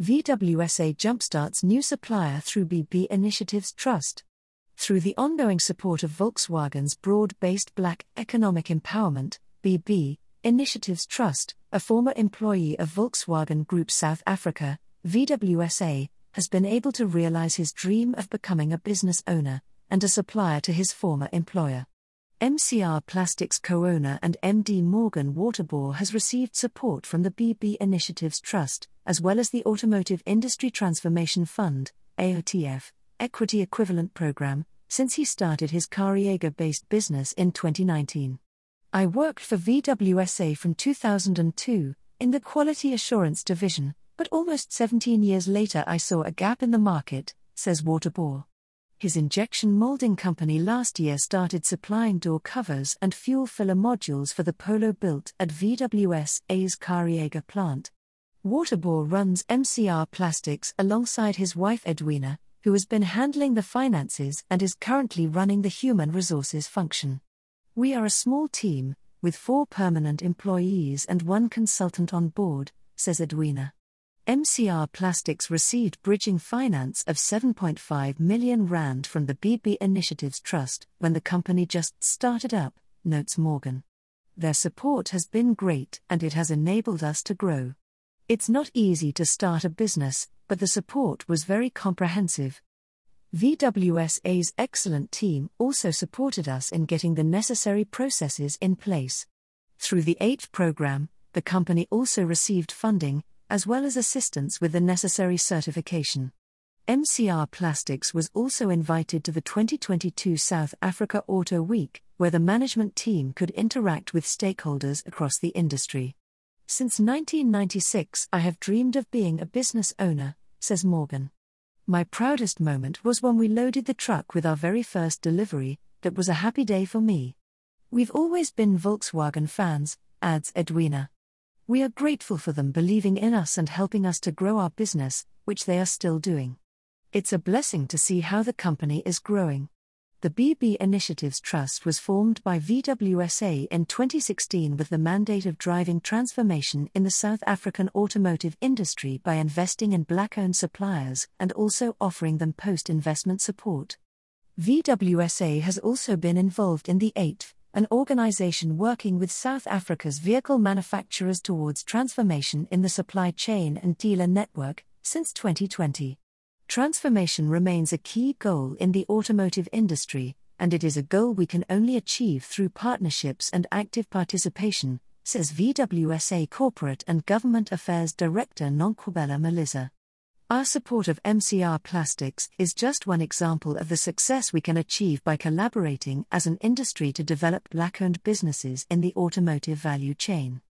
VWSA jumpstarts new supplier through BB Initiatives Trust. Through the ongoing support of Volkswagen's broad based Black Economic Empowerment, BB, Initiatives Trust, a former employee of Volkswagen Group South Africa, VWSA, has been able to realize his dream of becoming a business owner and a supplier to his former employer. MCR Plastics co owner and MD Morgan Waterboer has received support from the BB Initiatives Trust, as well as the Automotive Industry Transformation Fund, AITF, equity equivalent program, since he started his Kariega based business in 2019. I worked for VWSA from 2002 in the Quality Assurance Division, but almost 17 years later I saw a gap in the market, says Waterboer. His injection molding company last year started supplying door covers and fuel filler modules for the Polo built at VWSA's Kariega plant. Waterboer runs MCR Plastics alongside his wife Edwina, who has been handling the finances and is currently running the human resources function. We are a small team, with four permanent employees and one consultant on board, says Edwina. MCR Plastics received bridging finance of 7.5 million rand from the BB Initiatives Trust when the company just started up, notes Morgan. Their support has been great and it has enabled us to grow. It's not easy to start a business, but the support was very comprehensive. VWSA's excellent team also supported us in getting the necessary processes in place. Through the eighth program, the company also received funding, as well as assistance with the necessary certification. MCR Plastics was also invited to the 2022 South Africa Auto Week, where the management team could interact with stakeholders across the industry. Since 1996, I have dreamed of being a business owner, says Morgan. My proudest moment was when we loaded the truck with our very first delivery, that was a happy day for me. We've always been Volkswagen fans, adds Edwina. We are grateful for them believing in us and helping us to grow our business, which they are still doing. It's a blessing to see how the company is growing. The BB Initiatives Trust was formed by VWSA in 2016 with the mandate of driving transformation in the South African automotive industry by investing in black owned suppliers and also offering them post investment support. VWSA has also been involved in the 8th an organization working with South Africa's vehicle manufacturers towards transformation in the supply chain and dealer network, since 2020. Transformation remains a key goal in the automotive industry, and it is a goal we can only achieve through partnerships and active participation, says VWSA Corporate and Government Affairs Director Nonkululeko Maliza. Our support of MCR Plastics is just one example of the success we can achieve by collaborating as an industry to develop black owned businesses in the automotive value chain.